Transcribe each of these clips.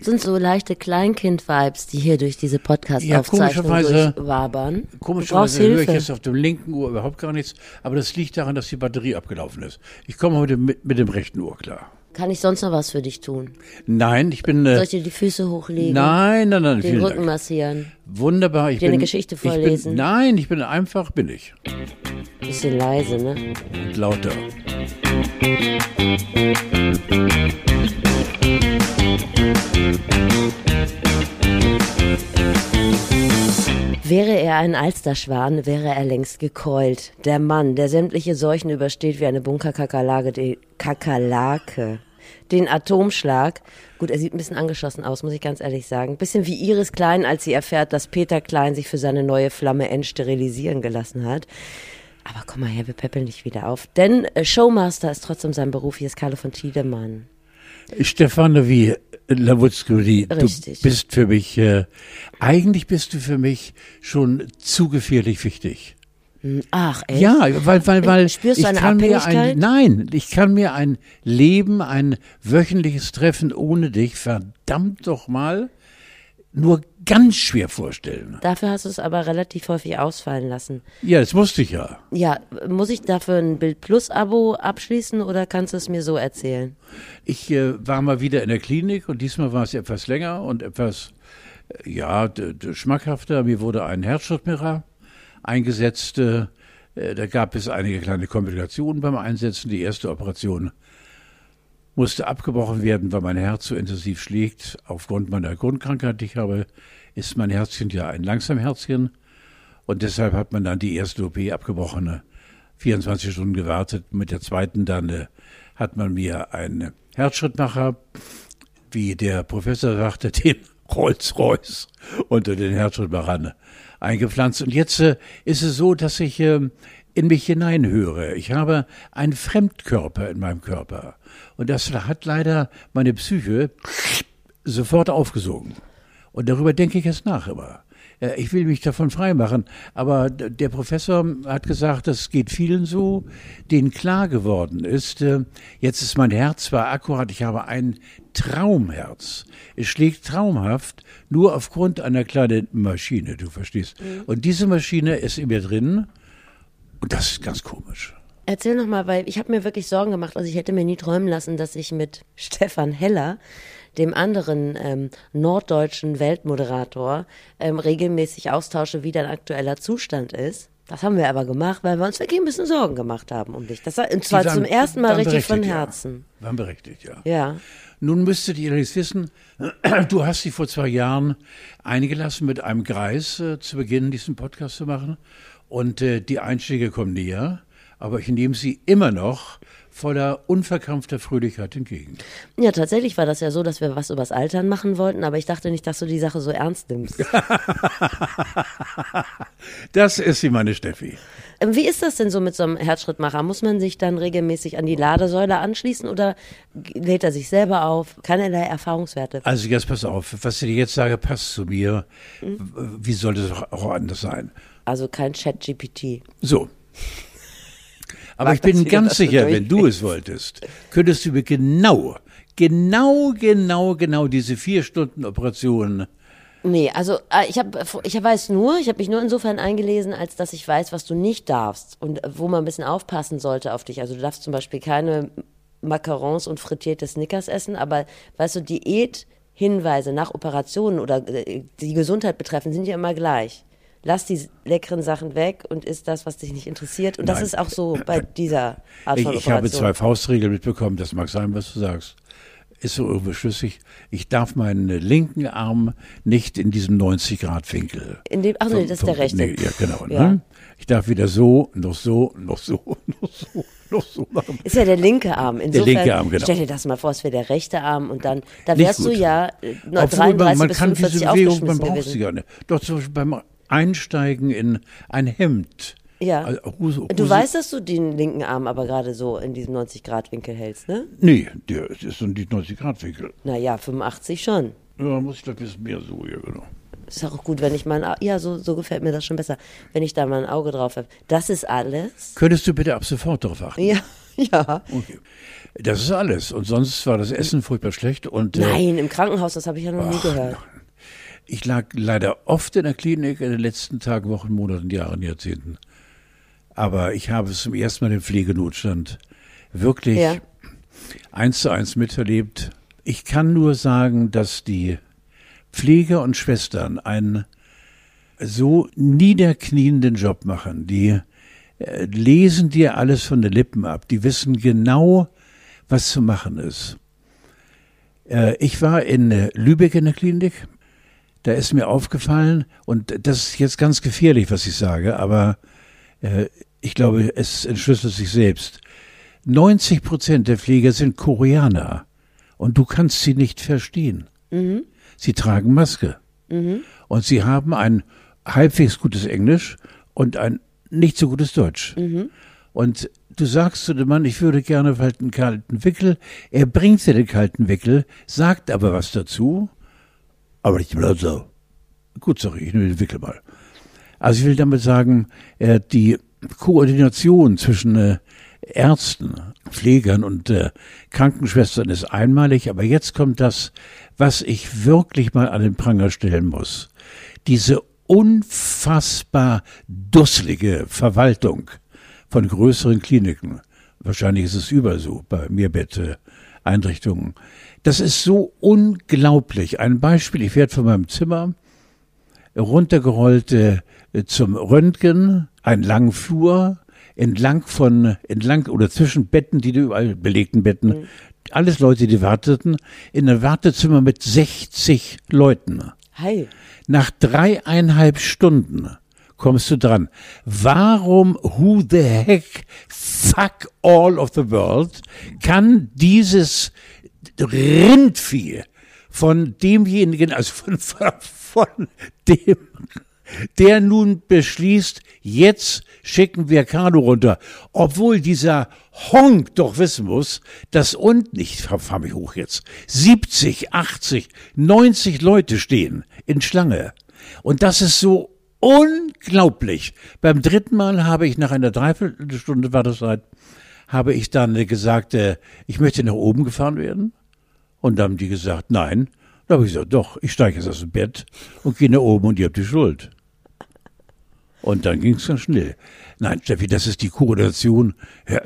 Sind so leichte Kleinkind-Vibes, die hier durch diese Podcast-Aufzeichnung. Du brauchst Komischerweise höre ich jetzt auf dem linken Ohr überhaupt gar nichts, aber das liegt daran, dass die Batterie abgelaufen ist. Ich komme heute mit, mit dem rechten Ohr klar. Kann ich sonst noch was für dich tun? Nein, ich bin. Soll Äh, ich dir die Füße hochlegen? nein, nein, nein, Den Rücken Dank. massieren? Wunderbar. Ich Dir eine bin, Geschichte ich bin, vorlesen? Nein, ich bin einfach billig Bisschen leise, ne? und lauter. Wäre er ein Alsterschwan, wäre er längst gekeult. Der Mann, der sämtliche Seuchen übersteht wie eine Bunkerkakerlake, die Kakerlake. Den Atomschlag. Gut, er sieht ein bisschen angeschossen aus, muss ich ganz ehrlich sagen. Bisschen wie Iris Klein, als sie erfährt, dass Peter Klein sich für seine neue Flamme entsterilisieren gelassen hat. Aber komm mal her, wir peppeln nicht wieder auf. Denn äh, Showmaster ist trotzdem sein Beruf. Hier ist Carlo von Tiedemann. Stefane wie Lawutzki, du bist für mich, äh, eigentlich bist du für mich schon zu gefährlich wichtig. Ach, echt? Ja, weil, weil, weil Spürst ich kann mir ein, nein, ich kann mir ein Leben, ein wöchentliches Treffen ohne dich, verdammt doch mal, nur ganz schwer vorstellen. Dafür hast du es aber relativ häufig ausfallen lassen. Ja, das wusste ich ja. Ja, muss ich dafür ein Bild Plus Abo abschließen oder kannst du es mir so erzählen? Ich äh, war mal wieder in der Klinik und diesmal war es etwas länger und etwas, äh, ja, schmackhafter. Mir wurde ein Herzschrittmacher eingesetzt. Äh, äh, da gab es einige kleine Komplikationen beim Einsetzen. Die erste Operation musste abgebrochen werden, weil mein Herz so intensiv schlägt. Aufgrund meiner Grundkrankheit, die ich habe, ist mein Herzchen ja ein Langsamherzchen. Und deshalb hat man dann die erste OP abgebrochen, äh, 24 Stunden gewartet. Mit der zweiten dann äh, hat man mir einen Herzschrittmacher, wie der Professor sagte, den Rolls-Royce unter den Herzschrittmachern eingepflanzt. Und jetzt äh, ist es so, dass ich ähm, in mich hineinhöre. Ich habe einen Fremdkörper in meinem Körper. Und das hat leider meine Psyche sofort aufgesogen. Und darüber denke ich jetzt nach immer. Äh, Ich will mich davon freimachen. Aber der Professor hat gesagt, das geht vielen so, denen klar geworden ist, äh, jetzt ist mein Herz zwar akkurat, ich habe ein Traumherz. Es schlägt traumhaft, nur aufgrund einer kleinen Maschine, du verstehst. Und diese Maschine ist in mir drin. Und das ist ganz komisch. Erzähl noch mal, weil ich habe mir wirklich Sorgen gemacht. Also ich hätte mir nie träumen lassen, dass ich mit Stefan Heller, dem anderen ähm, norddeutschen Weltmoderator, ähm, regelmäßig austausche, wie dein aktueller Zustand ist. Das haben wir aber gemacht, weil wir uns wirklich ein bisschen Sorgen gemacht haben um dich. Das war, und zwar waren- zum ersten Mal richtig von berechtigt, ja. Herzen. Waren berechtigt, ja. Ja. Nun müsstet ihr allerdings wissen, du hast dich vor zwei Jahren eingelassen, mit einem Greis äh, zu beginnen, diesen Podcast zu machen. Und äh, die Einschläge kommen näher, aber ich nehme sie immer noch voller unverkrampfter Fröhlichkeit entgegen. Ja, tatsächlich war das ja so, dass wir was übers Altern machen wollten, aber ich dachte nicht, dass du die Sache so ernst nimmst. Das ist sie, meine Steffi. Ähm, Wie ist das denn so mit so einem Herzschrittmacher? Muss man sich dann regelmäßig an die Ladesäule anschließen oder lädt er sich selber auf? Keinerlei Erfahrungswerte. Also jetzt pass auf, was ich dir jetzt sage, passt zu mir. W- Wie soll das auch auch anders sein? Also kein Chat-GPT. So. Aber Mag ich bin ganz sicher, wenn du es wolltest, könntest du mir genau, genau, genau, genau diese vier Stunden Operation. Nee, also äh, ich habe, ich weiß nur, ich habe mich nur insofern eingelesen, als dass ich weiß, was du nicht darfst und wo man ein bisschen aufpassen sollte auf dich. Also du darfst zum Beispiel keine Macarons und frittierte Snickers essen, aber weißt du, Diäthinweise nach Operationen oder äh, die Gesundheit betreffen, sind ja immer gleich. Lass die leckeren Sachen weg und isst das, was dich nicht interessiert. Und das Nein. ist auch so bei dieser Art Ich, von ich habe Operation. zwei Faustregeln mitbekommen, das mag sein, was du sagst. Ist so irgendwie schlüssig. Ich darf meinen linken Arm nicht in diesem 90-Grad-Winkel. In dem, ach nee, das ist der rechte. Nee, ja, genau. Ja. Ne? Ich darf wieder so, noch so, noch so, noch so, noch so machen. Ist ja der linke Arm. Insofern, linke Arm, genau. Stell dir das mal vor, es wäre der rechte Arm und dann, da wärst du ja äh, nur Obwohl 33 man, man bis kann 45 diese Bewegung, man braucht sie gar nicht. Doch zum Beispiel beim Einsteigen in ein Hemd. Ja. Also Hose, Du Hose- weißt, dass du den linken Arm aber gerade so in diesem 90-Grad-Winkel hältst, ne? Nee, der ist so die 90-Grad-Winkel. Naja, 85 schon. Ja, muss ich doch ein bisschen mehr so, ja, genau. Ist auch gut, wenn ich mein Au- ja, so, so gefällt mir das schon besser, wenn ich da mal ein Auge drauf habe. Das ist alles. Könntest du bitte ab sofort darauf achten? Ja, Ja. Okay. Das ist alles. Und sonst war das Essen furchtbar schlecht. Und, äh, Nein, im Krankenhaus, das habe ich ja noch nie gehört. Ich lag leider oft in der Klinik in den letzten Tagen, Wochen, Monaten, Jahren, Jahrzehnten. Aber ich habe es zum ersten Mal den Pflegenotstand wirklich Ja. eins zu eins miterlebt. Ich kann nur sagen, dass die Pfleger und Schwestern einen so niederknienden Job machen. Die äh, lesen dir alles von den Lippen ab. Die wissen genau, was zu machen ist. Äh, ich war in äh, Lübeck in der Klinik. Da ist mir aufgefallen, und das ist jetzt ganz gefährlich, was ich sage, aber äh, ich glaube, es entschlüsselt sich selbst. 90 Prozent der Pfleger sind Koreaner und du kannst sie nicht verstehen. Sie tragen Maske und sie haben ein halbwegs gutes Englisch und ein nicht so gutes Deutsch. Und du sagst zu dem Mann, ich würde gerne halt einen kalten Wickel. Er bringt dir den kalten Wickel, sagt aber was dazu. Aber ich bleib so. Gut, sorry, ich nehme den Wickel mal. Also ich will damit sagen, äh, die Koordination zwischen äh, Ärzten, Pflegern und äh, Krankenschwestern ist einmalig, aber jetzt kommt das, was ich wirklich mal an den Pranger stellen muss. Diese unfassbar dusselige Verwaltung von größeren Kliniken. Wahrscheinlich ist es überall so bei Mehrbett-Einrichtungen. Das ist so unglaublich. Ein Beispiel, ich werde von meinem Zimmer runtergerollt äh, zum Röntgen, einen langen Flur, entlang von, entlang oder zwischen Betten, die überall belegten Betten, alles Leute, die warteten, in einem Wartezimmer mit 60 Leuten. Hi. Nach dreieinhalb Stunden kommst du dran. Warum, who the heck, fuck all of the world, kann dieses Rindvieh von demjenigen, also von, von, dem, der nun beschließt, jetzt schicken wir Carlo runter, obwohl dieser Honk doch wissen muss, dass unten, ich fahr, fahr mich hoch jetzt, 70, 80, 90 Leute stehen in Schlange. Und das ist so unglaublich. Beim dritten Mal habe ich nach einer Dreiviertelstunde Wartezeit, habe ich dann gesagt, äh, ich möchte nach oben gefahren werden. Und dann haben die gesagt, nein. Da habe ich gesagt, doch, ich steige jetzt aus dem Bett und gehe nach oben und ihr habt die Schuld. Und dann ging es ganz schnell. Nein, Steffi, das ist die Koordination ja,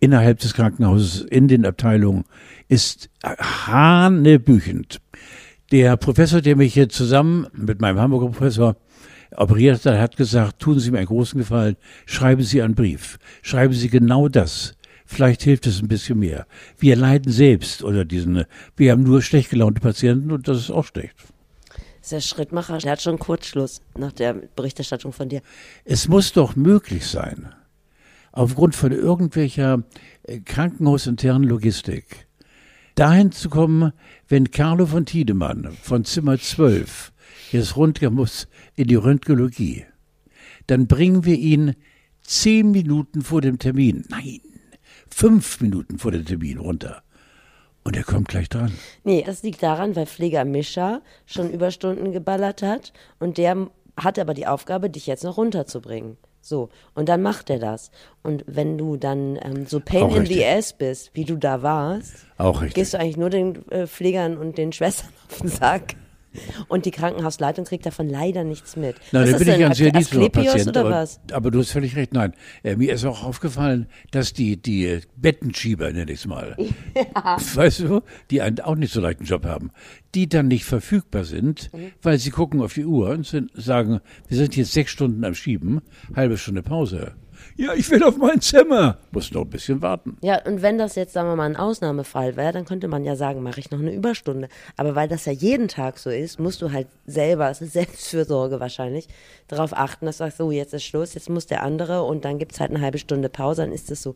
innerhalb des Krankenhauses, in den Abteilungen, ist hanebüchend. Der Professor, der mich hier zusammen mit meinem Hamburger Professor operiert hat, hat gesagt, tun Sie mir einen großen Gefallen, schreiben Sie einen Brief. Schreiben Sie genau das. Vielleicht hilft es ein bisschen mehr. Wir leiden selbst unter diesen, wir haben nur schlecht gelaunte Patienten und das ist auch schlecht. Das ist der Schrittmacher, der hat schon Kurzschluss nach der Berichterstattung von dir. Es muss doch möglich sein, aufgrund von irgendwelcher äh, krankenhausinternen Logistik, dahin zu kommen, wenn Carlo von Tiedemann von Zimmer 12 jetzt runtergehen muss in die Röntgenologie, dann bringen wir ihn zehn Minuten vor dem Termin, nein, fünf Minuten vor dem Termin runter. Und er kommt gleich dran. Nee, das liegt daran, weil Pfleger Mischa schon Überstunden geballert hat und der hat aber die Aufgabe, dich jetzt noch runterzubringen. So, und dann macht er das. Und wenn du dann ähm, so pain Auch in the richtig. ass bist, wie du da warst, gehst du eigentlich nur den äh, Pflegern und den Schwestern auf den Sack. Und die Krankenhausleitung kriegt davon leider nichts mit. Nein, da bin ich ein sehr Patient. oder aber, was? aber du hast völlig recht. Nein, äh, mir ist auch aufgefallen, dass die, die Bettenschieber, nenne ich es mal, weißt du, die einen auch nicht so leichten Job haben, die dann nicht verfügbar sind, Mhm. weil sie gucken auf die Uhr und sind, sagen, wir sind jetzt sechs Stunden am Schieben, halbe Stunde Pause. Ja, ich will auf mein Zimmer. Muss noch ein bisschen warten. Ja, und wenn das jetzt, sagen wir mal, ein Ausnahmefall wäre, dann könnte man ja sagen, mache ich noch eine Überstunde. Aber weil das ja jeden Tag so ist, musst du halt selber, es ist Selbstfürsorge wahrscheinlich, darauf achten, dass du sagst, so, jetzt ist Schluss, jetzt muss der andere und dann gibt's halt eine halbe Stunde Pause, dann ist es so.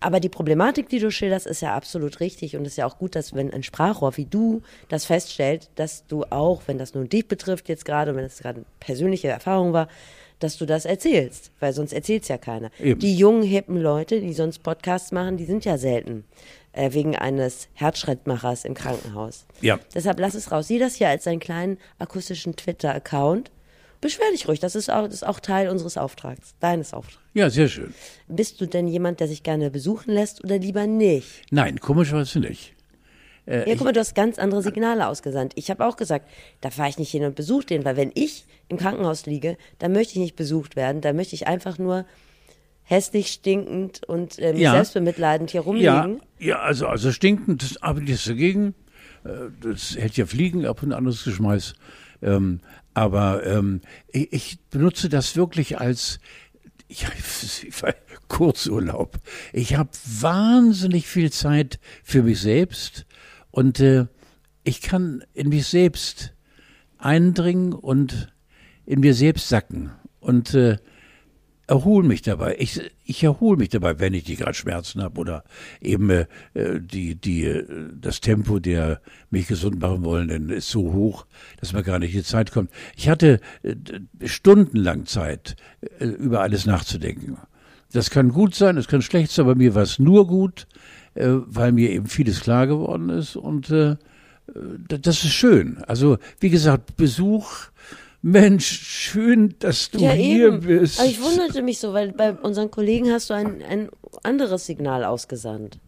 Aber die Problematik, die du schilderst, ist ja absolut richtig und ist ja auch gut, dass wenn ein Sprachrohr wie du das feststellt, dass du auch, wenn das nur dich betrifft jetzt gerade, wenn es gerade eine persönliche Erfahrung war, dass du das erzählst, weil sonst erzählt's ja keiner. Eben. Die jungen, hippen Leute, die sonst Podcasts machen, die sind ja selten. Äh, wegen eines Herzschrittmachers im Krankenhaus. Ja. Deshalb lass es raus. Sieh das hier als einen kleinen akustischen Twitter-Account beschwer dich ruhig. Das ist auch, das ist auch Teil unseres Auftrags, deines Auftrags. Ja, sehr schön. Bist du denn jemand, der sich gerne besuchen lässt oder lieber nicht? Nein, komischerweise nicht. Äh, ja, guck mal, du hast ganz andere Signale ausgesandt. Ich habe auch gesagt, da fahre ich nicht hin und besuche den, weil wenn ich im Krankenhaus liege, dann möchte ich nicht besucht werden. Da möchte ich einfach nur hässlich, stinkend und äh, ja. selbstbemitleidend hier rumliegen. Ja, ja also, also stinkend, das habe ich nichts dagegen. Äh, das hält ja Fliegen ab und anderes Geschmeiß. Ähm, aber ähm, ich, ich benutze das wirklich als ja, Kurzurlaub. Ich habe wahnsinnig viel Zeit für mich selbst und äh, ich kann in mich selbst eindringen und in mir selbst sacken und äh, erhole mich dabei. Ich, ich erhole mich dabei, wenn ich die gerade Schmerzen habe oder eben äh, die, die, äh, das Tempo der mich gesund machen wollen, denn ist so hoch, dass man gar nicht in die Zeit kommt. Ich hatte äh, stundenlang Zeit, äh, über alles nachzudenken. Das kann gut sein, das kann schlecht sein, aber mir war es nur gut, äh, weil mir eben vieles klar geworden ist und äh, das ist schön. Also wie gesagt, Besuch Mensch, schön, dass du ja, hier eben. bist. Aber ich wunderte mich so, weil bei unseren Kollegen hast du ein, ein anderes Signal ausgesandt.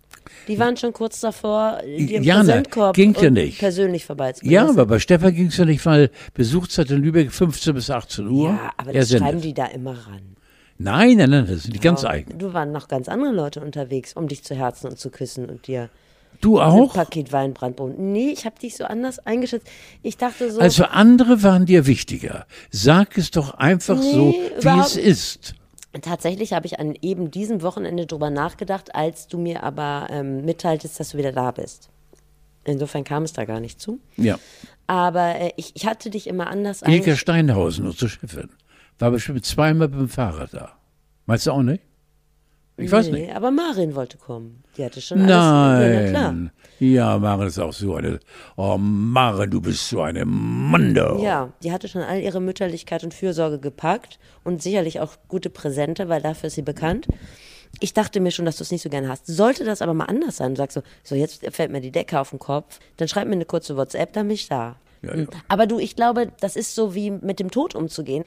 Die waren schon kurz davor, dir Jana, ging ja nicht. persönlich vorbeizubringen. Ja, aber bei Stefan ging es ja nicht, weil Besuchszeit in Lübeck 15 bis 18 Uhr. Ja, aber das schreiben die da immer ran. Nein, nein, nein, das sind die ganz eigenen. Du waren noch ganz andere Leute unterwegs, um dich zu herzen und zu küssen und dir Du auch? Ein Paket Weinbrandbrot. Nee, ich habe dich so anders eingeschätzt. Ich dachte so. Also andere waren dir wichtiger. Sag es doch einfach nee, so, wie es ist. Tatsächlich habe ich an eben diesem Wochenende drüber nachgedacht, als du mir aber ähm, mitteiltest, dass du wieder da bist. Insofern kam es da gar nicht zu. Ja. Aber äh, ich, ich hatte dich immer anders Ilke Steinhausen, unsere Chefin, war bestimmt zweimal mit dem Fahrrad da. Meinst du auch nicht? Ich weiß nee, nicht. Aber Marin wollte kommen. Die hatte schon alles. Nein. klar. Ja, Marin ist auch so eine. Oh, Marin, du bist so eine Mando. Ja, die hatte schon all ihre Mütterlichkeit und Fürsorge gepackt und sicherlich auch gute Präsente, weil dafür ist sie bekannt. Ich dachte mir schon, dass du es nicht so gerne hast. Sollte das aber mal anders sein, du sagst so, so jetzt fällt mir die Decke auf den Kopf, dann schreib mir eine kurze WhatsApp, dann bin ich da. Ja, ja. Aber du, ich glaube, das ist so wie mit dem Tod umzugehen.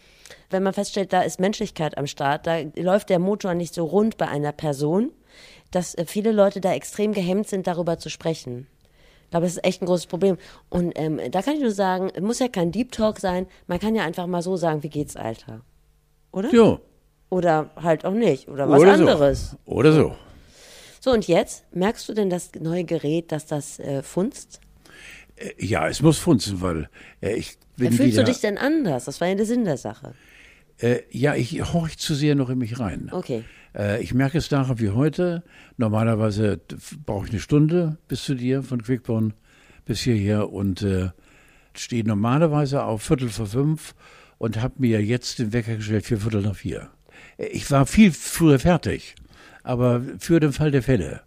Wenn man feststellt, da ist Menschlichkeit am Start, da läuft der Motor nicht so rund bei einer Person, dass äh, viele Leute da extrem gehemmt sind, darüber zu sprechen. Ich glaube, das ist echt ein großes Problem. Und ähm, da kann ich nur sagen, es muss ja kein Deep Talk sein. Man kann ja einfach mal so sagen, wie geht's, Alter? Oder? Ja. Oder halt auch nicht. Oder was Oder anderes. So. Oder so. So, und jetzt merkst du denn das neue Gerät, dass das äh, funzt? Äh, ja, es muss funzen, weil äh, ich bin. Wie fühlst wieder, du dich denn anders? Das war ja der Sinn der Sache. Äh, ja, ich horch zu sehr noch in mich rein. Okay. Äh, ich merke es daran wie heute. Normalerweise brauche ich eine Stunde bis zu dir von Quickborn bis hierher und äh, stehe normalerweise auf Viertel vor fünf und habe mir jetzt den Wecker gestellt für Viertel nach vier. Äh, ich war viel früher fertig, aber für den Fall der Fälle.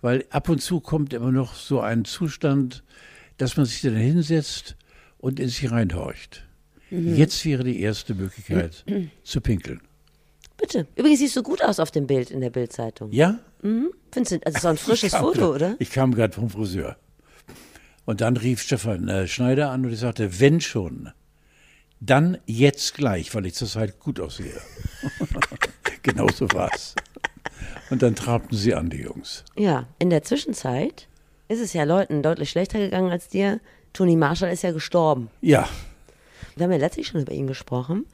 Weil ab und zu kommt immer noch so ein Zustand, dass man sich dann hinsetzt und in sich reinhorcht. Mhm. Jetzt wäre die erste Möglichkeit zu pinkeln. Bitte. Übrigens siehst du gut aus auf dem Bild in der Bildzeitung. Ja? Mhm. Findest du, also es ist ein frisches Foto, grad, oder? Ich kam gerade vom Friseur. Und dann rief Stefan äh, Schneider an und ich sagte, wenn schon, dann jetzt gleich, weil ich zurzeit gut aussehe. genau so war's. Und dann trabten sie an, die Jungs. Ja, in der Zwischenzeit ist es ja Leuten deutlich schlechter gegangen als dir. Toni Marshall ist ja gestorben. Ja. Wir haben ja letztlich schon über ihn gesprochen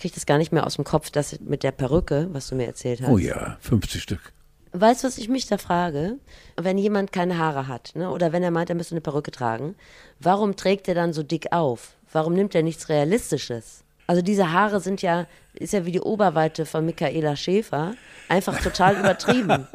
kriege das gar nicht mehr aus dem Kopf, das mit der Perücke, was du mir erzählt hast. Oh ja, 50 Stück. Weißt du, was ich mich da frage? Wenn jemand keine Haare hat, ne, oder wenn er meint, er müsste eine Perücke tragen, warum trägt er dann so dick auf? Warum nimmt er nichts Realistisches? Also diese Haare sind ja, ist ja wie die Oberweite von Michaela Schäfer, einfach total übertrieben.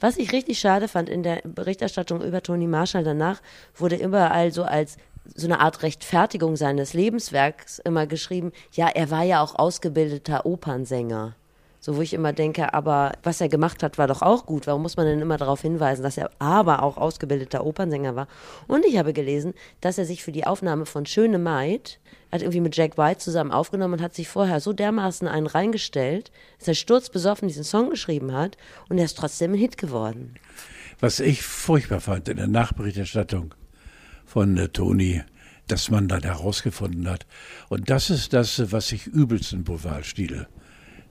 Was ich richtig schade fand in der Berichterstattung über Toni Marshall danach, wurde überall so als so eine Art Rechtfertigung seines Lebenswerks immer geschrieben, ja, er war ja auch ausgebildeter Opernsänger. So, wo ich immer denke, aber was er gemacht hat, war doch auch gut. Warum muss man denn immer darauf hinweisen, dass er aber auch ausgebildeter Opernsänger war? Und ich habe gelesen, dass er sich für die Aufnahme von Schöne Maid, hat irgendwie mit Jack White zusammen aufgenommen und hat sich vorher so dermaßen einen reingestellt, dass er sturzbesoffen diesen Song geschrieben hat und er ist trotzdem ein Hit geworden. Was ich furchtbar fand in der Nachberichterstattung, von äh, Toni, das man dann herausgefunden hat. Und das ist das, was ich übelsten Boulevardstile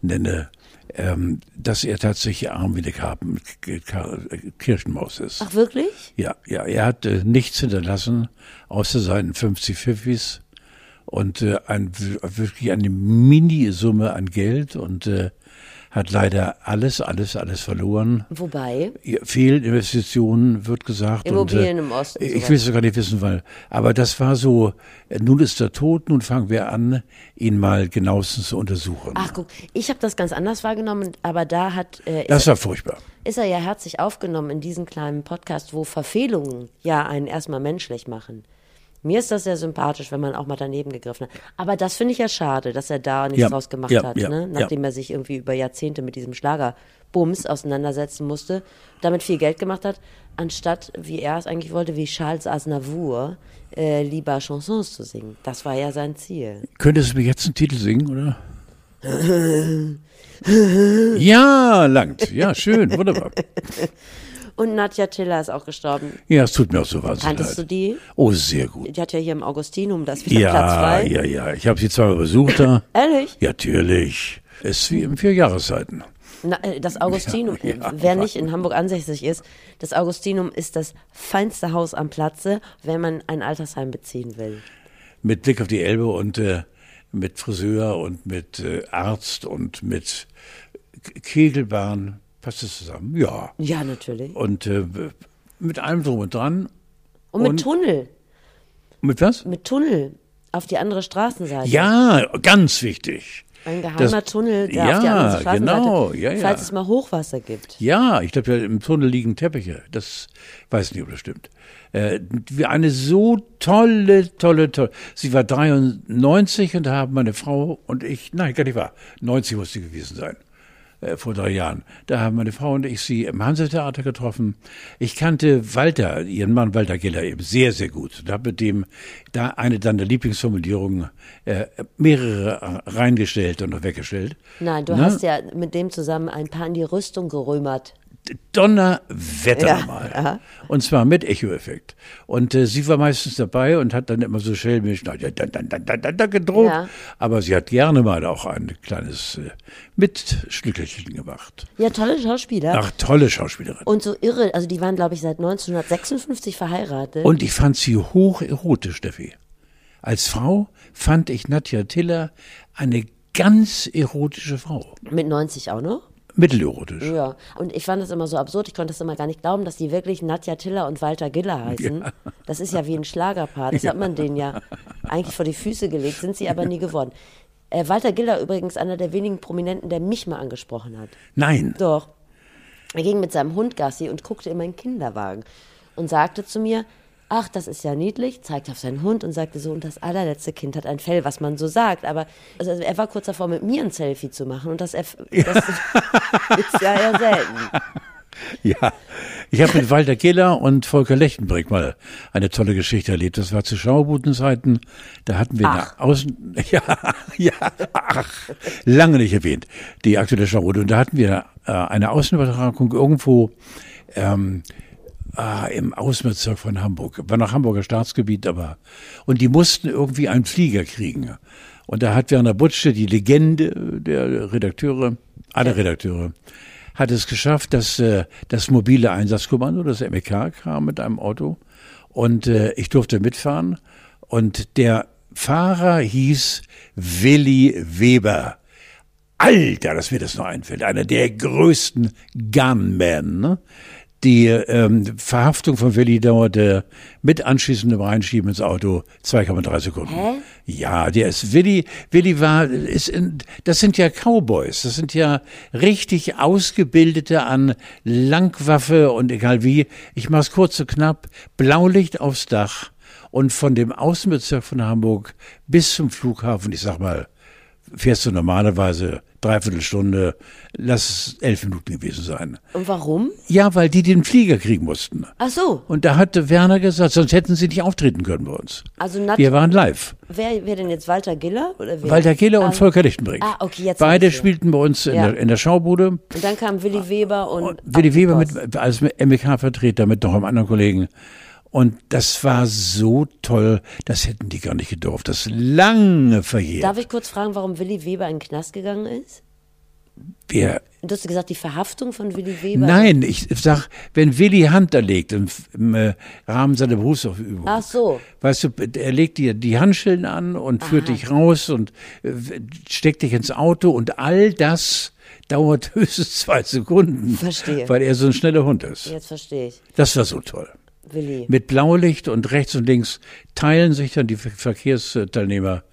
nenne, ähm, dass er tatsächlich arm wie eine Karpen, Kirchenmaus ist. Ach, wirklich? Ja, ja, er hat äh, nichts hinterlassen, außer seinen 50 Pfiffis und äh, ein, wirklich eine Minisumme an Geld und äh, hat leider alles, alles, alles verloren. Wobei? Fehlinvestitionen, wird gesagt. Immobilien und, äh, im Osten. Ich will es gar nicht wissen, weil, aber das war so, äh, nun ist er tot, nun fangen wir an, ihn mal genauestens zu untersuchen. Ach guck, ich habe das ganz anders wahrgenommen, aber da hat... Äh, das war furchtbar. Ist er ja herzlich aufgenommen in diesem kleinen Podcast, wo Verfehlungen ja einen erstmal menschlich machen. Mir ist das sehr sympathisch, wenn man auch mal daneben gegriffen hat. Aber das finde ich ja schade, dass er da nichts ja, draus gemacht ja, hat, ja, ne? nachdem er sich irgendwie über Jahrzehnte mit diesem Schlagerbums auseinandersetzen musste, damit viel Geld gemacht hat, anstatt, wie er es eigentlich wollte, wie Charles Aznavour, äh, lieber Chansons zu singen. Das war ja sein Ziel. Könntest du mir jetzt einen Titel singen, oder? ja, langt. Ja, schön, wunderbar. Und Nadja Tiller ist auch gestorben. Ja, es tut mir auch so wahnsinnig Kanntest leid. du die? Oh, sehr gut. Die hat ja hier im Augustinum das wieder ja, Platz frei. Ja, ja, Ich habe sie zweimal besucht da. Ehrlich? Ja, natürlich. Es ist wie in vier Jahreszeiten. Na, äh, das Augustinum, Ja, ja, wer nicht in Hamburg ansässig ist, das Augustinum ist das feinste Haus am Platze, wenn man ein Altersheim beziehen will. Mit Blick auf die Elbe und äh, mit Friseur und mit äh, Arzt und mit Kegelbahn. Passt das zusammen? Ja. Ja, natürlich. Und äh, mit allem drum und dran. Und mit Und- Tunnel, Mit was? mit Tunnel auf die andere Straßenseite. Ja, ganz wichtig. Ein geheimer Das- Tunnel, der ja, auf die andere Straßenseite, genau, ja, ja. falls es mal Hochwasser gibt. Ja, ich glaube, im Tunnel liegen Teppiche. Das weiß nicht, ob das stimmt. Äh, eine so tolle, tolle, tolle. Sie war 93 und da haben meine Frau und ich, nein, gar nicht wahr, 90 muss sie gewesen sein. Äh, vor drei Jahren. Da haben meine Frau und ich sie im Hansetheater getroffen. Ich kannte Walter, ihren Mann Walter Geller eben sehr, sehr gut. Und habe mit dem da eine deiner Lieblingsformulierungen äh, mehrere äh, reingestellt und noch weggestellt. Nein, du Ne? hast ja mit dem zusammen ein paar in die Rüstung gerömert. Donnerwetter Ja, mal. aha. Und zwar mit Echo-Effekt. Und äh, sie war meistens dabei und hat dann immer so schelmisch na, da, da, da, da, da, da gedroht. Ja. Aber sie hat gerne mal auch ein kleines äh, Mitschnückelchen gemacht. Ja, tolle Schauspieler. Ach, tolle Schauspielerin. Und so irre, also die waren, glaube ich, seit 1956 verheiratet. Und ich fand sie hoch erotisch, Steffi. Als Frau fand ich Nadja Tiller eine ganz erotische Frau. mit 90 auch noch? Mittelerotisch. Ja. Und ich fand das immer so absurd, ich konnte das immer gar nicht glauben, dass die wirklich Nadja Tiller und Walter Giller heißen. Das ist ja wie ein Schlagerpaar, das hat man denen ja eigentlich vor die Füße gelegt, sind sie aber nie geworden. Äh, Walter Giller übrigens einer der wenigen Prominenten, der mich mal angesprochen hat. Nein. Doch. Er ging mit seinem Hund Gassi und guckte in meinen Kinderwagen und sagte zu mir, ach, das ist ja niedlich, zeigte auf seinen Hund und sagte so, und das allerletzte Kind hat ein Fell, was man so sagt. Aber also er war kurz davor, mit mir ein Selfie zu machen und das, erf- das ist ja eher selten. Ja, ich habe mit Walter Keller und Volker Lechtenbrink mal eine tolle Geschichte erlebt. Das war zu Schaubutenzeiten. Da hatten wir Ach. eine Außen, ja, ja, ach, lange nicht erwähnt, die aktuelle Schaubute. Und da hatten wir äh, eine Außenübertragung irgendwo ähm, ah, im Außenbezirk von Hamburg. War noch Hamburger Staatsgebiet, aber und die mussten irgendwie einen Flieger kriegen. Und da hat Werner Butsche, die Legende der Redakteure, aller Redakteure, hat es geschafft, dass äh, das mobile Einsatzkommando, das MEK, kam mit einem Auto und äh, ich durfte mitfahren und der Fahrer hieß Willi Weber. Alter, dass mir das noch einfällt. Einer der größten Gunmen. Ne? Die ähm, Verhaftung von Willi dauerte mit anschließendem Reinschieben ins Auto 2,3 Sekunden. Hä? Ja, der ist Willi. Willi war, ist in, das sind ja Cowboys. Das sind ja richtig ausgebildete an Langwaffe und egal wie. Ich mach's kurz und knapp. Blaulicht aufs Dach und von dem Außenbezirk von Hamburg bis zum Flughafen, ich sag mal, fährst du normalerweise dreiviertel Stunde, lass es elf Minuten gewesen sein. Und warum? Ja, weil die den Flieger kriegen mussten. Ach so, Und da hatte Werner gesagt, sonst hätten sie nicht auftreten können bei uns. also Wir waren live. wer, wer denn jetzt Walter Giller? Oder wer? Walter und Ah, Volker Lichtenbrink. Ah, okay, jetzt Beide spielten bei uns in, Ja. der, in der Schaubude. Und dann kam Willi Weber und, Willi auf die Weber mit, als MEK-Vertreter mit noch einem anderen Kollegen. Und das war so toll, das hätten die gar nicht gedurft. Das lange verjährt. Darf ich kurz fragen, warum Willi Weber in den Knast gegangen ist? Wer, Du hast gesagt, die Verhaftung von Willi Weber. nein, ich sag, wenn Willi Hand erlegt im, im äh, Rahmen seiner Berufsübung. Ach so. Weißt du, er legt dir die Handschellen an und führt dich raus und äh, steckt dich ins Auto und all das dauert höchstens zwei Sekunden. Verstehe. Weil er so ein schneller Hund ist. Jetzt verstehe ich. Das war so toll. Willi. Mit Blaulicht und rechts und links teilen sich dann die Ver- Verkehrsteilnehmer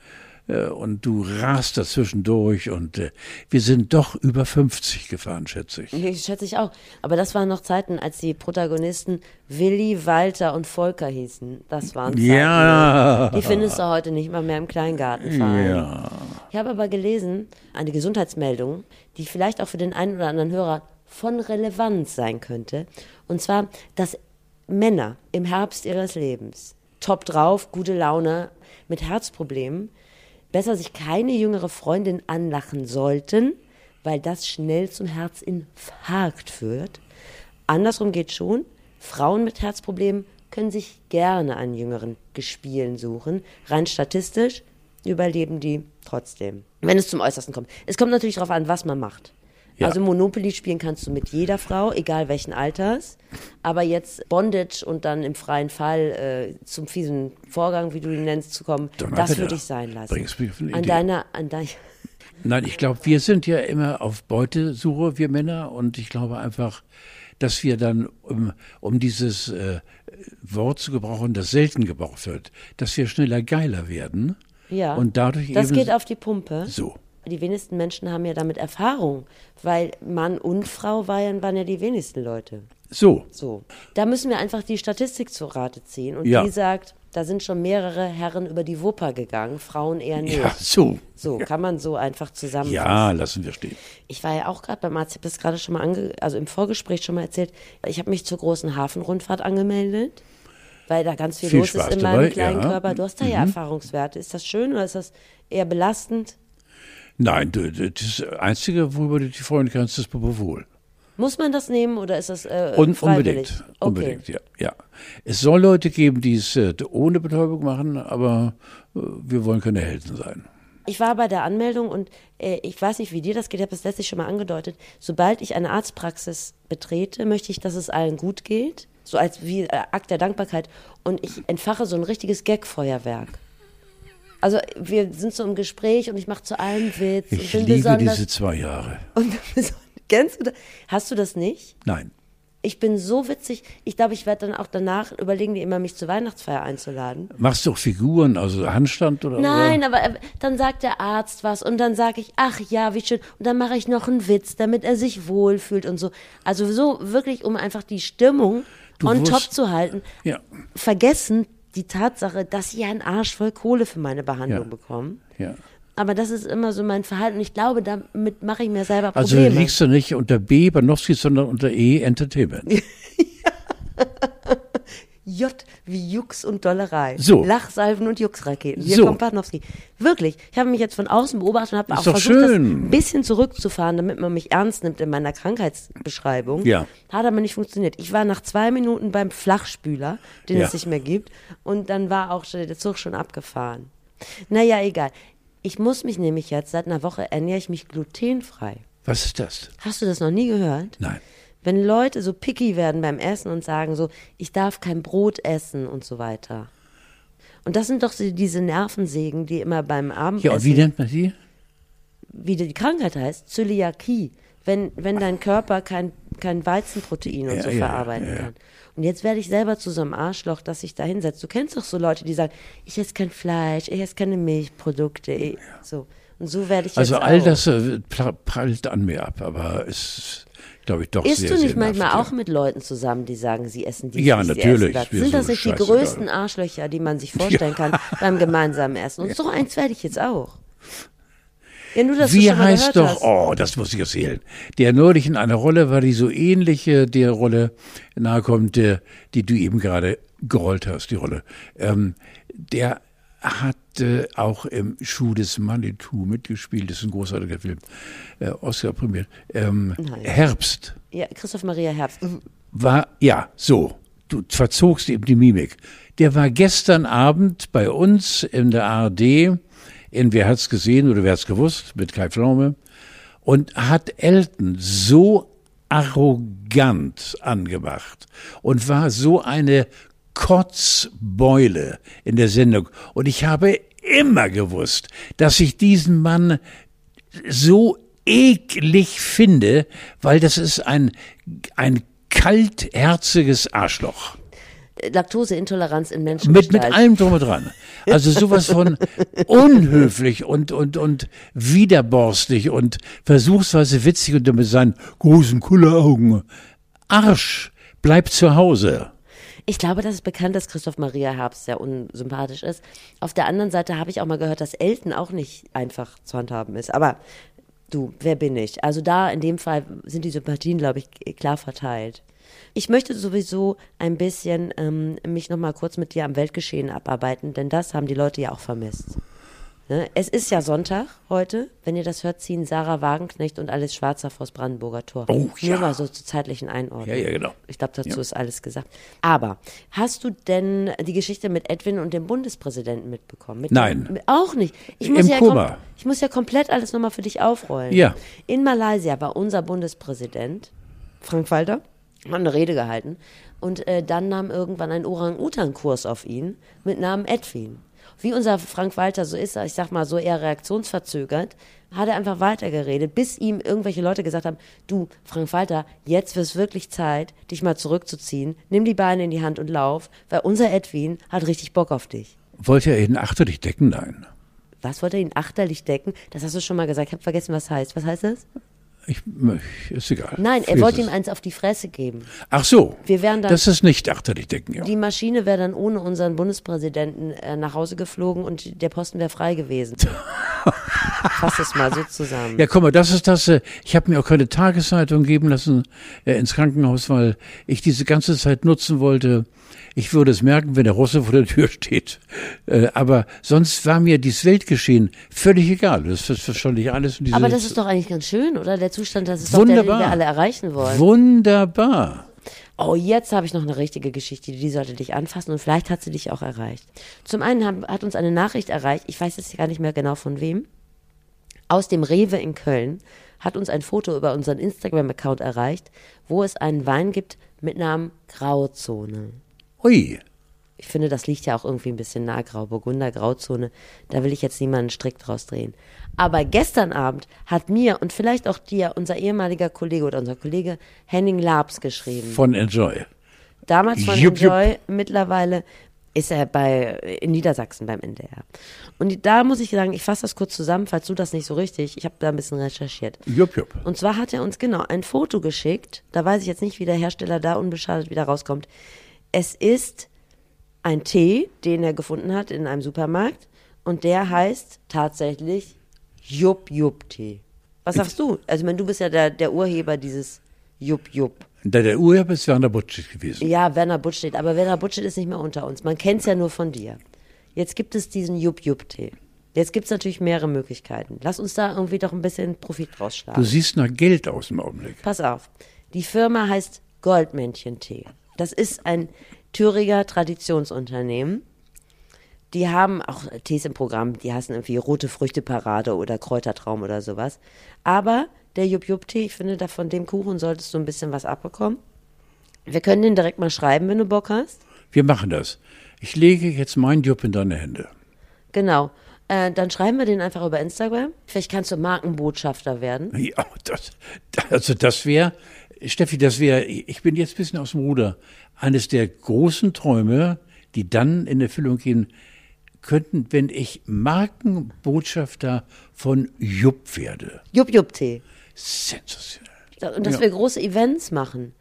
äh, und du rast dazwischen durch und äh, wir sind doch über 50 gefahren, schätze ich. Nee, schätze ich auch. Aber das waren noch Zeiten, als die Protagonisten Willi, Walter und Volker hießen. Das waren Zeiten. Ja. Die findest du heute nicht mal mehr im Kleingartenverein. Ja. Ich habe aber gelesen, eine Gesundheitsmeldung, die vielleicht auch für den einen oder anderen Hörer von Relevanz sein könnte. Und zwar, dass Männer im Herbst ihres Lebens, top drauf, gute Laune, mit Herzproblemen, besser sich keine jüngere Freundin anlachen sollten, weil das schnell zum Herzinfarkt führt. Andersrum geht schon. Frauen mit Herzproblemen können sich gerne einen jüngeren Gespielen suchen. Rein statistisch überleben die trotzdem, wenn es zum Äußersten kommt. Es kommt natürlich darauf an, was man macht. Ja. Also Monopoly spielen kannst du mit jeder Frau, egal welchen Alters. Aber jetzt Bondage und dann im freien Fall äh, zum fiesen Vorgang, wie du ihn nennst, zu kommen, das Donnerwetter. würde ich sein lassen. Bringst mich auf eine An Idee. deiner, an deiner, Nein, ich glaube, wir sind ja immer auf Beutesuche, wir Männer, und ich glaube einfach, dass wir dann, um, um dieses äh, Wort zu gebrauchen, das selten gebraucht wird, dass wir schneller geiler werden. ja. Und dadurch das eben geht auf die Pumpe. so. Die wenigsten Menschen haben ja damit Erfahrung, weil Mann und Frau waren, waren ja die wenigsten Leute. So. So. Da müssen wir einfach die Statistik zu Rate ziehen. Und Ja. die sagt, da sind schon mehrere Herren über die Wupper gegangen, Frauen eher nicht. Ja, so. So, kann man so einfach zusammenfassen. Ja, lassen wir stehen. Ich war ja auch gerade beim Arzt, ich habe das gerade schon mal ange also im Vorgespräch schon mal erzählt. Ich habe mich zur großen Hafenrundfahrt angemeldet, weil da ganz viel, Viel los Spaß ist in dabei, meinem kleinen ja. Mhm. Körper. Du hast da ja Erfahrungswerte. Ist das schön oder ist das eher belastend? Nein, das Einzige, worüber du dich freuen kannst, ist wohl. Muss man das nehmen oder ist das äh, freiwillig? unbedingt, Okay. unbedingt, ja, ja. Es soll Leute geben, die es äh, ohne Betäubung machen, aber äh, wir wollen keine Helden sein. Ich war bei der Anmeldung und äh, ich weiß nicht, wie dir das geht, ich habe das letztlich schon mal angedeutet. Sobald ich eine Arztpraxis betrete, möchte ich, dass es allen gut geht. So als wie äh, Akt der Dankbarkeit. Und ich entfache so ein richtiges Gag-Feuerwerk. Also wir sind so im Gespräch und ich mache zu allem Witz Ich liebe diese zwei Jahre. und beson- kennst du das? Hast du das nicht? Nein. Ich bin so witzig. Ich glaube, ich werde dann auch danach überlegen, die immer mich zur Weihnachtsfeier einzuladen. Machst du auch Figuren, also Handstand oder? Nein, aber er, dann sagt der Arzt was und dann sage ich, ach ja, wie schön. Und dann mache ich noch einen Witz, damit er sich wohlfühlt und so. Also so wirklich, um einfach die Stimmung Du on wusst- top zu halten. Ja, Vergessen die Tatsache, dass sie ja einen Arsch voll Kohle für meine Behandlung Ja. bekommen. ja. Aber das ist immer so mein Verhalten. Und ich glaube, damit mache ich mir selber Also Probleme. liegst du nicht unter B Banowski, sondern unter E Entertainment. J wie Jux und Dollerei. So. Lachsalven und Juxraketen. Hier So. kommt Panowski. Wirklich. Ich habe mich jetzt von außen beobachtet und habe auch versucht, das schön. ein bisschen zurückzufahren, damit man mich ernst nimmt in meiner Krankheitsbeschreibung. Ja. Hat aber nicht funktioniert. Ich war nach zwei Minuten beim Flachspüler, den Ja. es nicht mehr gibt. Und dann war auch schon der Zug schon abgefahren. Naja, egal. Ich muss mich nämlich jetzt, seit einer Woche ernähre ich mich glutenfrei. Was ist das? Hast du das noch nie gehört? Nein. Wenn Leute so picky werden beim Essen und sagen so, ich darf kein Brot essen und so weiter. Und das sind doch so diese Nervensägen, die immer beim Abendessen, Ja, und wie nennt man die? wie die Krankheit heißt, Zöliakie. Wenn, wenn dein Körper kein, kein Weizenprotein und Ja, so ja, verarbeiten ja, kann. Und jetzt werde ich selber zu so einem Arschloch, das sich da hinsetzt. Du kennst doch so Leute, die sagen, ich esse kein Fleisch, ich esse keine Milchprodukte. Ich, so. Und so werde ich Also jetzt all auch. das äh, prallt an mir ab, aber es glaube ich, doch Isst sehr, du nicht manchmal nervig, auch mit Leuten zusammen, die sagen, sie essen dies, Ja, dies, natürlich. Essen das? Sind so das nicht die größten Arschlöcher, die man sich vorstellen kann beim gemeinsamen Essen? Und so eins werde ich jetzt auch. Ja, nur, dass du Wie heißt doch, hast. oh, das muss ich erzählen. Der neulich in einer Rolle war, die so ähnliche der Rolle nahe kommt, der, die du eben gerade gerollt hast, die Rolle. Ähm, der hatte auch im Schuh des Manitou mitgespielt. Das ist ein großartiger Film. Äh, Oscar prämiert. Ähm. Herbst Ja, Christoph Maria Herbst. war, ja, so. du verzogst eben die Mimik. Der war gestern Abend bei uns in der ARD, in Wer hat's gesehen oder wer hat's gewusst, mit Kai Pflaume, und hat Elton so arrogant angemacht und war so eine Kotzbeule in der Sendung. Und ich habe immer gewusst, dass ich diesen Mann so eklig finde, weil das ist ein, ein kaltherziges Arschloch. Laktoseintoleranz in Menschen. Mit, mit allem drum und dran. Also sowas von unhöflich und, und, und widerborstig und versuchsweise witzig und mit seinen großen Kulleraugen. Arsch, bleib zu Hause. Ich glaube, dass es bekannt, dass Christoph Maria Herbst sehr unsympathisch ist. Auf der anderen Seite habe ich auch mal gehört, dass Elton auch nicht einfach zu handhaben ist. Aber du, wer bin ich? Also da in dem Fall sind die Sympathien, glaube ich, klar verteilt. Ich möchte sowieso ein bisschen ähm, mich nochmal kurz mit dir am Weltgeschehen abarbeiten, denn das haben die Leute ja auch vermisst. Ne? Es ist ja Sonntag heute. Wenn ihr das hört, ziehen Sarah Wagenknecht und Alice Schwarzer vors Brandenburger Tor. Oh, ja. Nur mal so zur zeitlichen Einordnung. Ja, ja, genau. Ich glaube, dazu Ja. ist alles gesagt. Aber hast du denn die Geschichte mit Edwin und dem Bundespräsidenten mitbekommen? Mit Nein. Dem, auch nicht. Ich muss, Im ja Koma. kom- ich muss ja komplett alles nochmal für dich aufrollen. Ja. In Malaysia war unser Bundespräsident, Frank Walter, hat eine Rede gehalten. Und äh, dann nahm irgendwann ein Orang-Utan-Kurs auf ihn mit Namen Edwin. Wie unser Frank Walter so ist, ich sag mal so eher reaktionsverzögert, hat er einfach weitergeredet, bis ihm irgendwelche Leute gesagt haben, du, Frank Walter, jetzt wird es wirklich Zeit, dich mal zurückzuziehen, nimm die Beine in die Hand und lauf, weil unser Edwin hat richtig Bock auf dich. Wollte er ihn achterlich decken? Nein. Was wollte er ihn achterlich decken? Das hast du schon mal gesagt. Ich habe vergessen, was heißt. Was heißt das? Ich, ist egal. Nein, er Vergiss wollte ihm eins auf die Fresse geben. Ach so. Wir wären dann- Das ist nicht achterlich decken, ja. Die Maschine wäre dann ohne unseren Bundespräsidenten äh, nach Hause geflogen und der Posten wäre frei gewesen. Fass es mal so zusammen. Ja, guck mal, das ist das. äh, Ich habe mir auch keine Tageszeitung geben lassen äh, ins Krankenhaus, weil ich diese ganze Zeit nutzen wollte. Ich würde es merken, wenn der Russe vor der Tür steht. Äh, aber sonst war mir dieses Weltgeschehen völlig egal. Das ist wahrscheinlich alles. Aber das ist doch eigentlich ganz schön, oder? Der Zustand, das ist doch der, den Wunderbar. wir alle erreichen wollen. Wunderbar. Oh, jetzt habe ich noch eine richtige Geschichte, die sollte dich anfassen und vielleicht hat sie dich auch erreicht. Zum einen haben, hat uns eine Nachricht erreicht, ich weiß jetzt gar nicht mehr genau von wem, aus dem Rewe in Köln hat uns ein Foto über unseren Instagram-Account erreicht, wo es einen Wein gibt mit Namen Grauzone. Ui. Ich finde, das liegt ja auch irgendwie ein bisschen nah, Grauburgunder, Grauzone. Da will ich jetzt niemanden strikt draus drehen. Aber gestern Abend hat mir und vielleicht auch dir unser ehemaliger Kollege oder unser Kollege Henning Labs geschrieben. Von Enjoy. Damals von Jupp, jupp. Enjoy, mittlerweile ist er bei in Niedersachsen beim NDR. Und da muss ich sagen, ich fasse das kurz zusammen, falls du das nicht so richtig, ich habe da ein bisschen recherchiert. Jupp, jupp. Und zwar hat er uns genau ein Foto geschickt, da weiß ich jetzt nicht, wie der Hersteller da unbeschadet wieder rauskommt. Es ist ein Tee, den er gefunden hat in einem Supermarkt und der heißt tatsächlich Jupp Jupp Tee. Was sagst du? Also ich meine, du bist ja der, der Urheber dieses Jupp Jupp. Da der Urheber ist Werner Butschig gewesen. Ja, Werner Buttstedt, aber Werner Buttstedt ist nicht mehr unter uns. Man kennt es ja nur von dir. Jetzt gibt es diesen Jupp-Jupp-Tee. Jetzt gibt es natürlich mehrere Möglichkeiten. Lass uns da irgendwie doch ein bisschen Profit Du rausschlagen. siehst nach Geld aus im Augenblick. Pass auf. Die Firma heißt Goldmännchen-Tee. Das ist ein Thüringer Traditionsunternehmen. Die haben auch Tees im Programm, die heißen irgendwie Rote Früchteparade oder Kräutertraum oder sowas. Aber der Jupp-Jupp-Tee, ich finde, da von dem Kuchen solltest du ein bisschen was abbekommen. Wir können den direkt mal schreiben, wenn du Bock hast. Wir machen das. Ich lege jetzt meinen Jupp in deine Hände. Genau. Äh, dann schreiben wir den einfach über Instagram. Vielleicht kannst du Markenbotschafter werden. Ja, das, also das wäre, Steffi, das wäre, ich bin jetzt ein bisschen aus dem Ruder. Eines der großen Träume, die dann in Erfüllung gehen könnten, wenn ich Markenbotschafter von Jupp werde. Jupp-Jupp-Tee. Sensationell. Und dass Ja. wir große Events machen.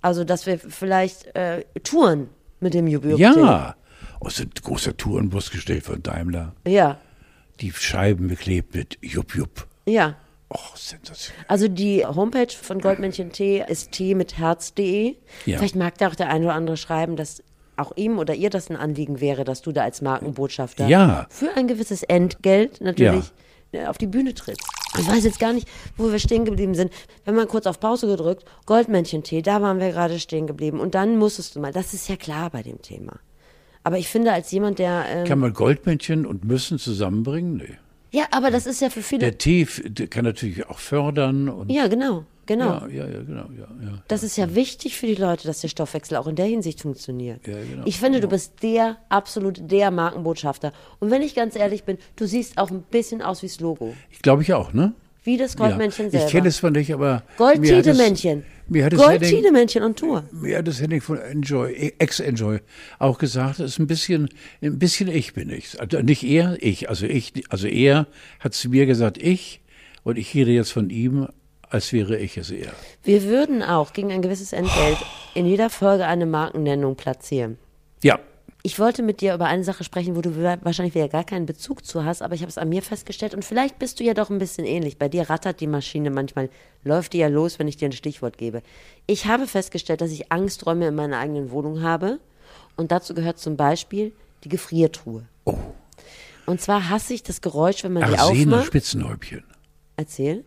Also, dass wir vielleicht äh, Touren mit dem Jupp-Jupp-Tee. Ja, aus ein großer Tourenbus gestellt von Daimler. Ja. Die Scheiben beklebt mit Jupp Jupp. Ja. Och, sensationell. Also die Homepage von Goldmännchen Tee ist tee mit herz.de. Ja. Vielleicht mag da auch der eine oder andere schreiben, dass auch ihm oder ihr das ein Anliegen wäre, dass du da als Markenbotschafter Ja. für ein gewisses Entgelt natürlich äh, auf die Bühne trittst. Ich weiß jetzt gar nicht, wo wir stehen geblieben sind. Wenn man kurz auf Pause gedrückt, Goldmännchen-Tee, da waren wir gerade stehen geblieben. Und dann musstest du mal, das ist ja klar bei dem Thema. Aber ich finde, als jemand, der. Ähm, Kann man Goldmännchen und Müssen zusammenbringen? Nee. ja, aber das ist ja für viele. Der Tee kann natürlich auch fördern und ja, genau, genau. ja, ja, ja, genau, ja, ja. Das ist ja wichtig für die Leute, dass der Stoffwechsel auch in der Hinsicht funktioniert. Ja, genau. Ich finde, du bist der, absolut der Markenbotschafter. Und wenn ich ganz ehrlich bin, du siehst auch ein bisschen aus wie das Logo. Ich glaube ich auch, ne? Wie das Goldmännchen ja. selber. Ich kenne es zwar nicht, aber Gold-Tiedemännchen. Gold-Tiedemännchen on Tour. mir hat es Henning von Enjoy, Ex-Enjoy auch gesagt, es ist ein bisschen, ein bisschen ich bin ich. Also nicht er, ich. Also ich, also er hat zu mir gesagt, ich, und ich rede jetzt von ihm, als wäre ich es er. Wir würden auch gegen ein gewisses Entgelt in jeder Folge eine Markennennung platzieren. Ja, Ich wollte mit dir über eine Sache sprechen, wo du wa- wahrscheinlich wieder gar keinen Bezug zu hast, aber ich habe es an mir festgestellt und vielleicht bist du ja doch ein bisschen ähnlich. Bei dir rattert die Maschine manchmal, läuft die ja los, wenn ich dir ein Stichwort gebe. Ich habe festgestellt, dass ich Angsträume in meiner eigenen Wohnung habe und dazu gehört zum Beispiel die Gefriertruhe. Oh. Und zwar hasse ich das Geräusch, wenn man die Arsene aufmacht. Spitzenhäubchen. Erzähl.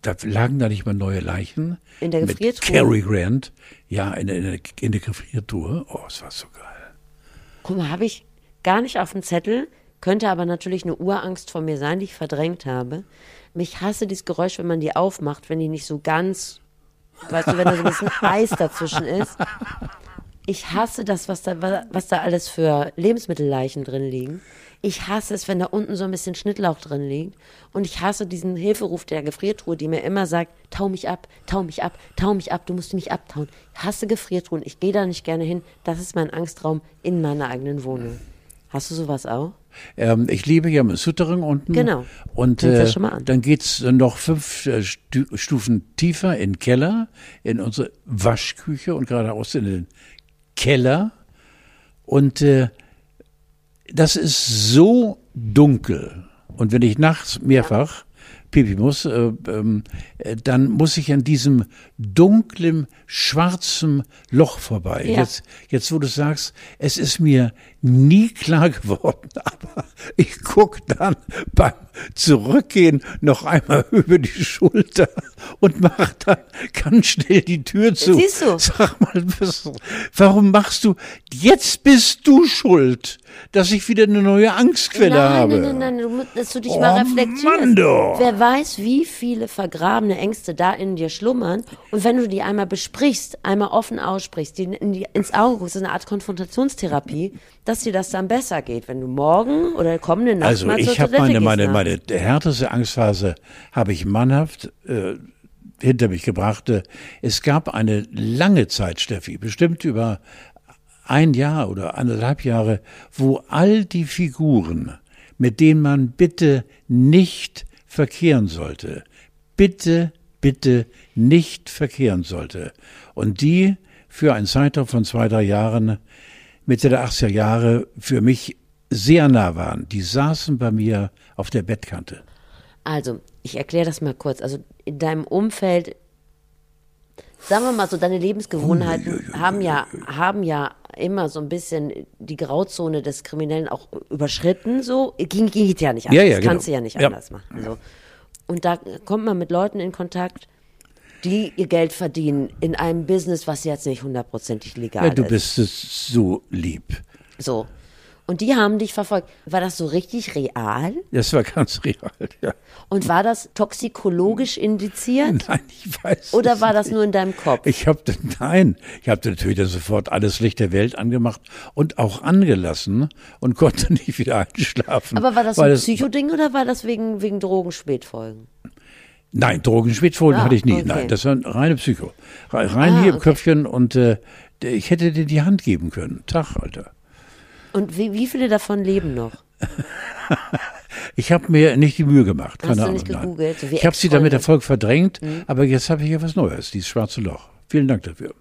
Da lagen da nicht mal neue Leichen. In der Mit Gefriertruhe? Cary Grant. Ja, in, der- in, in der Gefriertruhe. Oh, es war so geil. Guck mal, habe ich gar nicht auf dem Zettel, könnte aber natürlich eine Urangst von mir sein, die ich verdrängt habe. Ich hasse dieses Geräusch, wenn man die aufmacht, wenn die nicht so ganz, weißt du, wenn da so ein bisschen Eis dazwischen ist. Ich hasse das, was da, was da alles für Lebensmittelleichen drin liegen. Ich hasse es, wenn da unten so ein bisschen Schnittlauch drin liegt. Und ich hasse diesen Hilferuf der Gefriertruhe, die mir immer sagt, tau mich ab, tau mich ab, tau mich ab, du musst mich abtauen. Ich hasse Gefriertruhen, ich gehe da nicht gerne hin. Das ist mein Angstraum in meiner eigenen Wohnung. Hast du sowas auch? Ähm, ich lebe ja im Souterrain unten. Genau. Und äh, schon mal an. dann geht's noch fünf äh, Stu Stufen tiefer in den Keller, in unsere Waschküche und geradeaus in den Keller. Und äh, das ist so dunkel. Und wenn ich nachts mehrfach pipi muss, äh, ähm, äh, dann muss ich an diesem dunklen, schwarzen Loch vorbei. Ja. Jetzt, jetzt, wo du sagst, es ist mir nie klar geworden, aber ich guck dann beim Zurückgehen noch einmal über die Schulter und mach dann ganz schnell die Tür zu. Siehst du? Sag mal, warum machst du, jetzt bist du schuld, dass ich wieder eine neue Angstquelle nein, habe. nein, nein, nein, du musst, dass du dich Oh, mal reflektierst. Mann, doch. Wer weiß, wie viele vergrabene Ängste da in dir schlummern. Und wenn du die einmal besprichst, einmal offen aussprichst, die, in die ins Auge guckst, das ist eine Art Konfrontationstherapie, dass dir das dann besser geht, wenn du morgen oder kommende Nacht Also mal zur ich habe meine, meine, ne? meine härteste Angstphase habe ich mannhaft äh, hinter mich gebracht. Äh, Es gab eine lange Zeit, Steffi, bestimmt über ein Jahr oder anderthalb Jahre, wo all die Figuren, mit denen man bitte nicht verkehren sollte, bitte, bitte nicht verkehren sollte. Und die für einen Zeitraum von zwei, drei Jahren, Mitte der 80er Jahre, für mich sehr nah waren. Die saßen bei mir auf der Bettkante. Also, ich erkläre das mal kurz. Also, in deinem Umfeld, sagen wir mal so, deine Lebensgewohnheiten haben ja, haben ja immer so ein bisschen die Grauzone des Kriminellen auch überschritten, so. Ging, geht ja nicht anders. Ja, ja, genau. Kannst du ja nicht Ja. anders machen. So. Und da kommt man mit Leuten in Kontakt, die ihr Geld verdienen in einem Business, was jetzt nicht hundertprozentig legal Ja, du ist. bist es so lieb. So. Und die haben dich verfolgt. War das so richtig real? Das war ganz real, ja. Und war das toxikologisch indiziert? Nein, ich weiß Oder war das nicht. nur in deinem Kopf? Ich habe nein, ich habe natürlich dann sofort alles Licht der Welt angemacht und auch angelassen und konnte nicht wieder einschlafen. Aber war das ein Psychoding oder war das wegen, wegen Drogenspätfolgen? Nein, Drogenspätfolgen Ah, hatte ich nie. okay. Nein, das war reine Psycho. Re- Rein Ah, hier im okay. Köpfchen und äh, ich hätte dir die Hand geben können. Tag, Alter. Und wie, wie viele davon leben noch? Ich habe mir nicht die Mühe gemacht. Hast Keine du Ahnung, nicht gegoogelt, so ich habe sie damit? Erfolg verdrängt, Mhm. aber jetzt habe ich ja was Neues, dieses schwarze Loch. Vielen Dank dafür.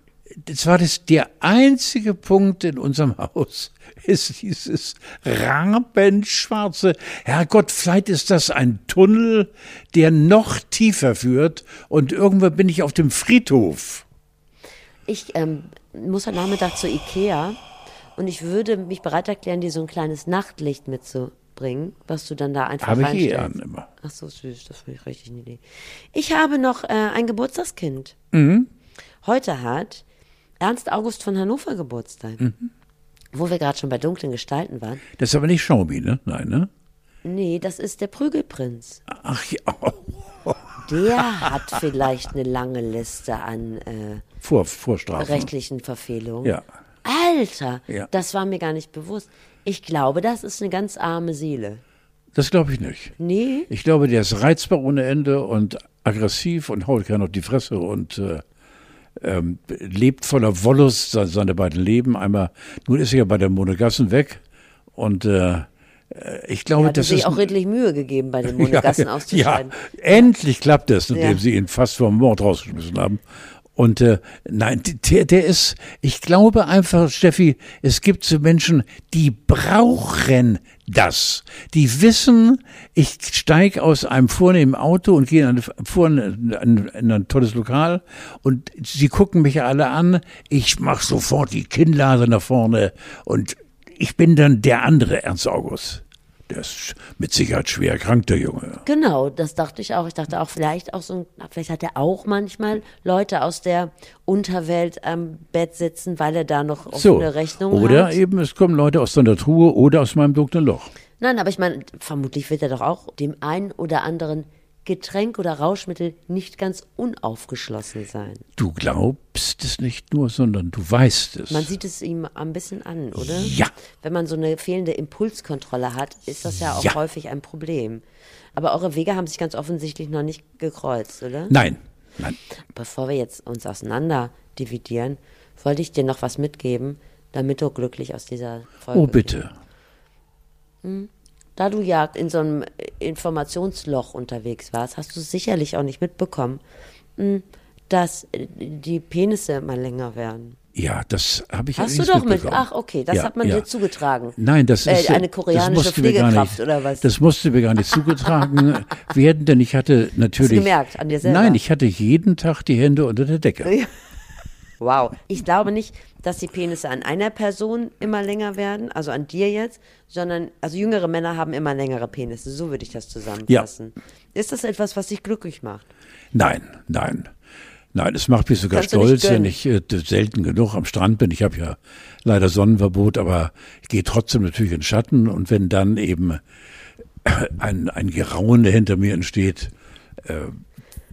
Das war das, der einzige Punkt in unserem Haus, ist dieses rabenschwarze, Herrgott, vielleicht ist das ein Tunnel, der noch tiefer führt und irgendwann bin ich auf dem Friedhof. Ich ähm, muss heute Nachmittag zur Ikea und ich würde mich bereit erklären, dir so ein kleines Nachtlicht mitzubringen, was du dann da einfach Habe ich eh an immer. Ach so, süß, das finde ich richtig eine Idee. Ich habe noch äh, ein Geburtstagskind. Mhm. Heute hat Ernst August von Hannover Geburtstag. Mhm. Wo wir gerade schon bei dunklen Gestalten waren. Das ist aber nicht Xiaomi, ne? Nein, ne? Nee, das ist der Prügelprinz. Ach ja, Der hat vielleicht eine lange Liste an äh, Vor, Vorstrafen. rechtlichen Verfehlungen. Ja. Alter, Ja. das war mir gar nicht bewusst. Ich glaube, das ist eine ganz arme Seele. Das glaube ich nicht. Nee, Ich glaube, der ist reizbar ohne Ende und aggressiv und haut gerne auf die Fresse und äh, ähm, lebt voller Wollust se- seine beiden Leben. Einmal, nun ist er ja bei der Monegassen weg und äh, äh, ich glaube, hat das sich ist auch redlich Mühe gegeben, bei den Monegassen ja, auszuscheiden. Ja, endlich klappt es, nachdem Ja. sie ihn fast vom Mord rausgeschmissen haben. Und äh, nein, der, der ist, ich glaube einfach, Steffi, es gibt so Menschen, die brauchen das. Die wissen, ich steige aus einem vornehmen Auto und gehe in ein, vor ein, ein, in ein tolles Lokal und sie gucken mich alle an. Ich mache sofort die Kinnlade nach vorne und ich bin dann der andere Ernst August. Der ist mit Sicherheit schwer erkrankt, der Junge. Genau, das dachte ich auch. Ich dachte auch, vielleicht auch so, ein- vielleicht hat er auch manchmal Leute aus der Unterwelt am Bett sitzen, weil er da noch So. offene Rechnung Oder hat. eben, es kommen Leute aus seiner Truhe oder aus meinem dunklen Loch. Nein, aber ich meine, vermutlich wird er doch auch dem einen oder anderen Getränk oder Rauschmittel nicht ganz unaufgeschlossen sein. Du glaubst es nicht nur, sondern du weißt es. Man sieht es ihm ein bisschen an, oder? Ja. Wenn man so eine fehlende Impulskontrolle hat, ist das ja auch Ja. häufig ein Problem. Aber eure Wege haben sich ganz offensichtlich noch nicht gekreuzt, oder? Nein, nein. Bevor wir jetzt uns auseinander dividieren, wollte ich dir noch was mitgeben, damit du glücklich aus dieser Folge Oh, bitte. Da du ja in so einem Informationsloch unterwegs warst, hast du sicherlich auch nicht mitbekommen, mh, dass äh, die Penisse mal länger werden. Ja, das habe ich Hast du doch mit. Ach, okay, das Ja, hat man ja. dir zugetragen. Nein, das Äh, ist eine das koreanische Pflegekraft nicht, oder was? Das musste mir gar nicht zugetragen werden, denn ich hatte natürlich. gemerkt an dir selber? Nein, ich hatte jeden Tag die Hände unter der Decke. Wow. Ich glaube nicht, dass die Penisse an einer Person immer länger werden, also an dir jetzt, sondern, also jüngere Männer haben immer längere Penisse. So würde ich das zusammenfassen. Ist das etwas, was dich glücklich macht? Nein, nein. Nein, es macht mich sogar Kannst stolz, wenn ich äh, selten genug am Strand bin. Ich habe ja leider Sonnenverbot, aber ich gehe trotzdem natürlich in Schatten und wenn dann eben ein, ein Geraune hinter mir entsteht,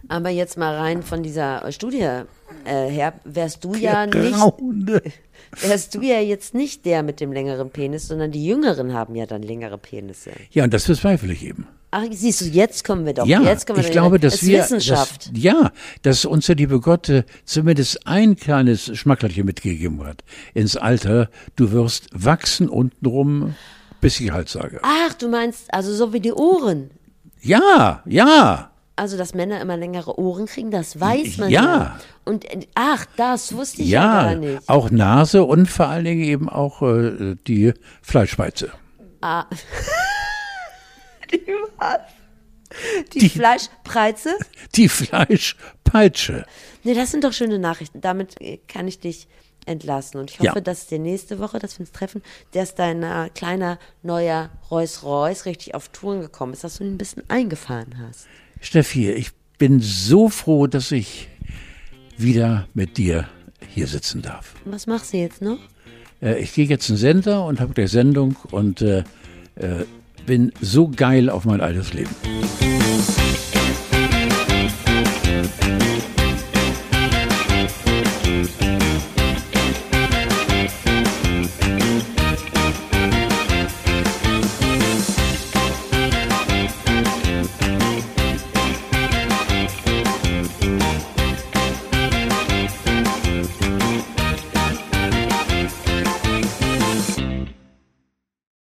Aber jetzt mal rein von dieser Studie äh, her, wärst du ja nicht, wärst du ja jetzt nicht der mit dem längeren Penis, sondern die Jüngeren haben ja dann längere Penisse. Ja, und das bezweifle ich eben. Ach, siehst du, jetzt kommen wir doch. Ja, jetzt kommen wir ich glaube, dass ist wir, Wissenschaft. Dass, ja, dass uns der liebe Gott äh, zumindest ein kleines Schmackerchen mitgegeben hat ins Alter. Du wirst wachsen untenrum, bis ich halt sage. Ach, du meinst, also so wie die Ohren. Ja, ja. Also, dass Männer immer längere Ohren kriegen, das weiß man Ja. ja. Und äh, ach, das wusste ich ja, Ja, gar nicht. auch Nase und vor allen Dingen eben auch äh, die Fleischspeize. Die, die- Fleischpreize? Die Fleischpeitsche. Nee, das sind doch schöne Nachrichten. Damit äh, kann ich dich entlassen. Und ich Ja. hoffe, dass dir nächste Woche, dass wir uns treffen, dass dein äh, kleiner neuer Rolls Royce richtig auf Touren gekommen ist, dass du ihn ein bisschen eingefahren hast. Steffi, ich bin so froh, dass ich wieder mit dir hier sitzen darf. Was machst du jetzt noch? Äh, ich gehe jetzt in den Sender und habe gleich Sendung und äh, äh, bin so geil auf mein altes Leben.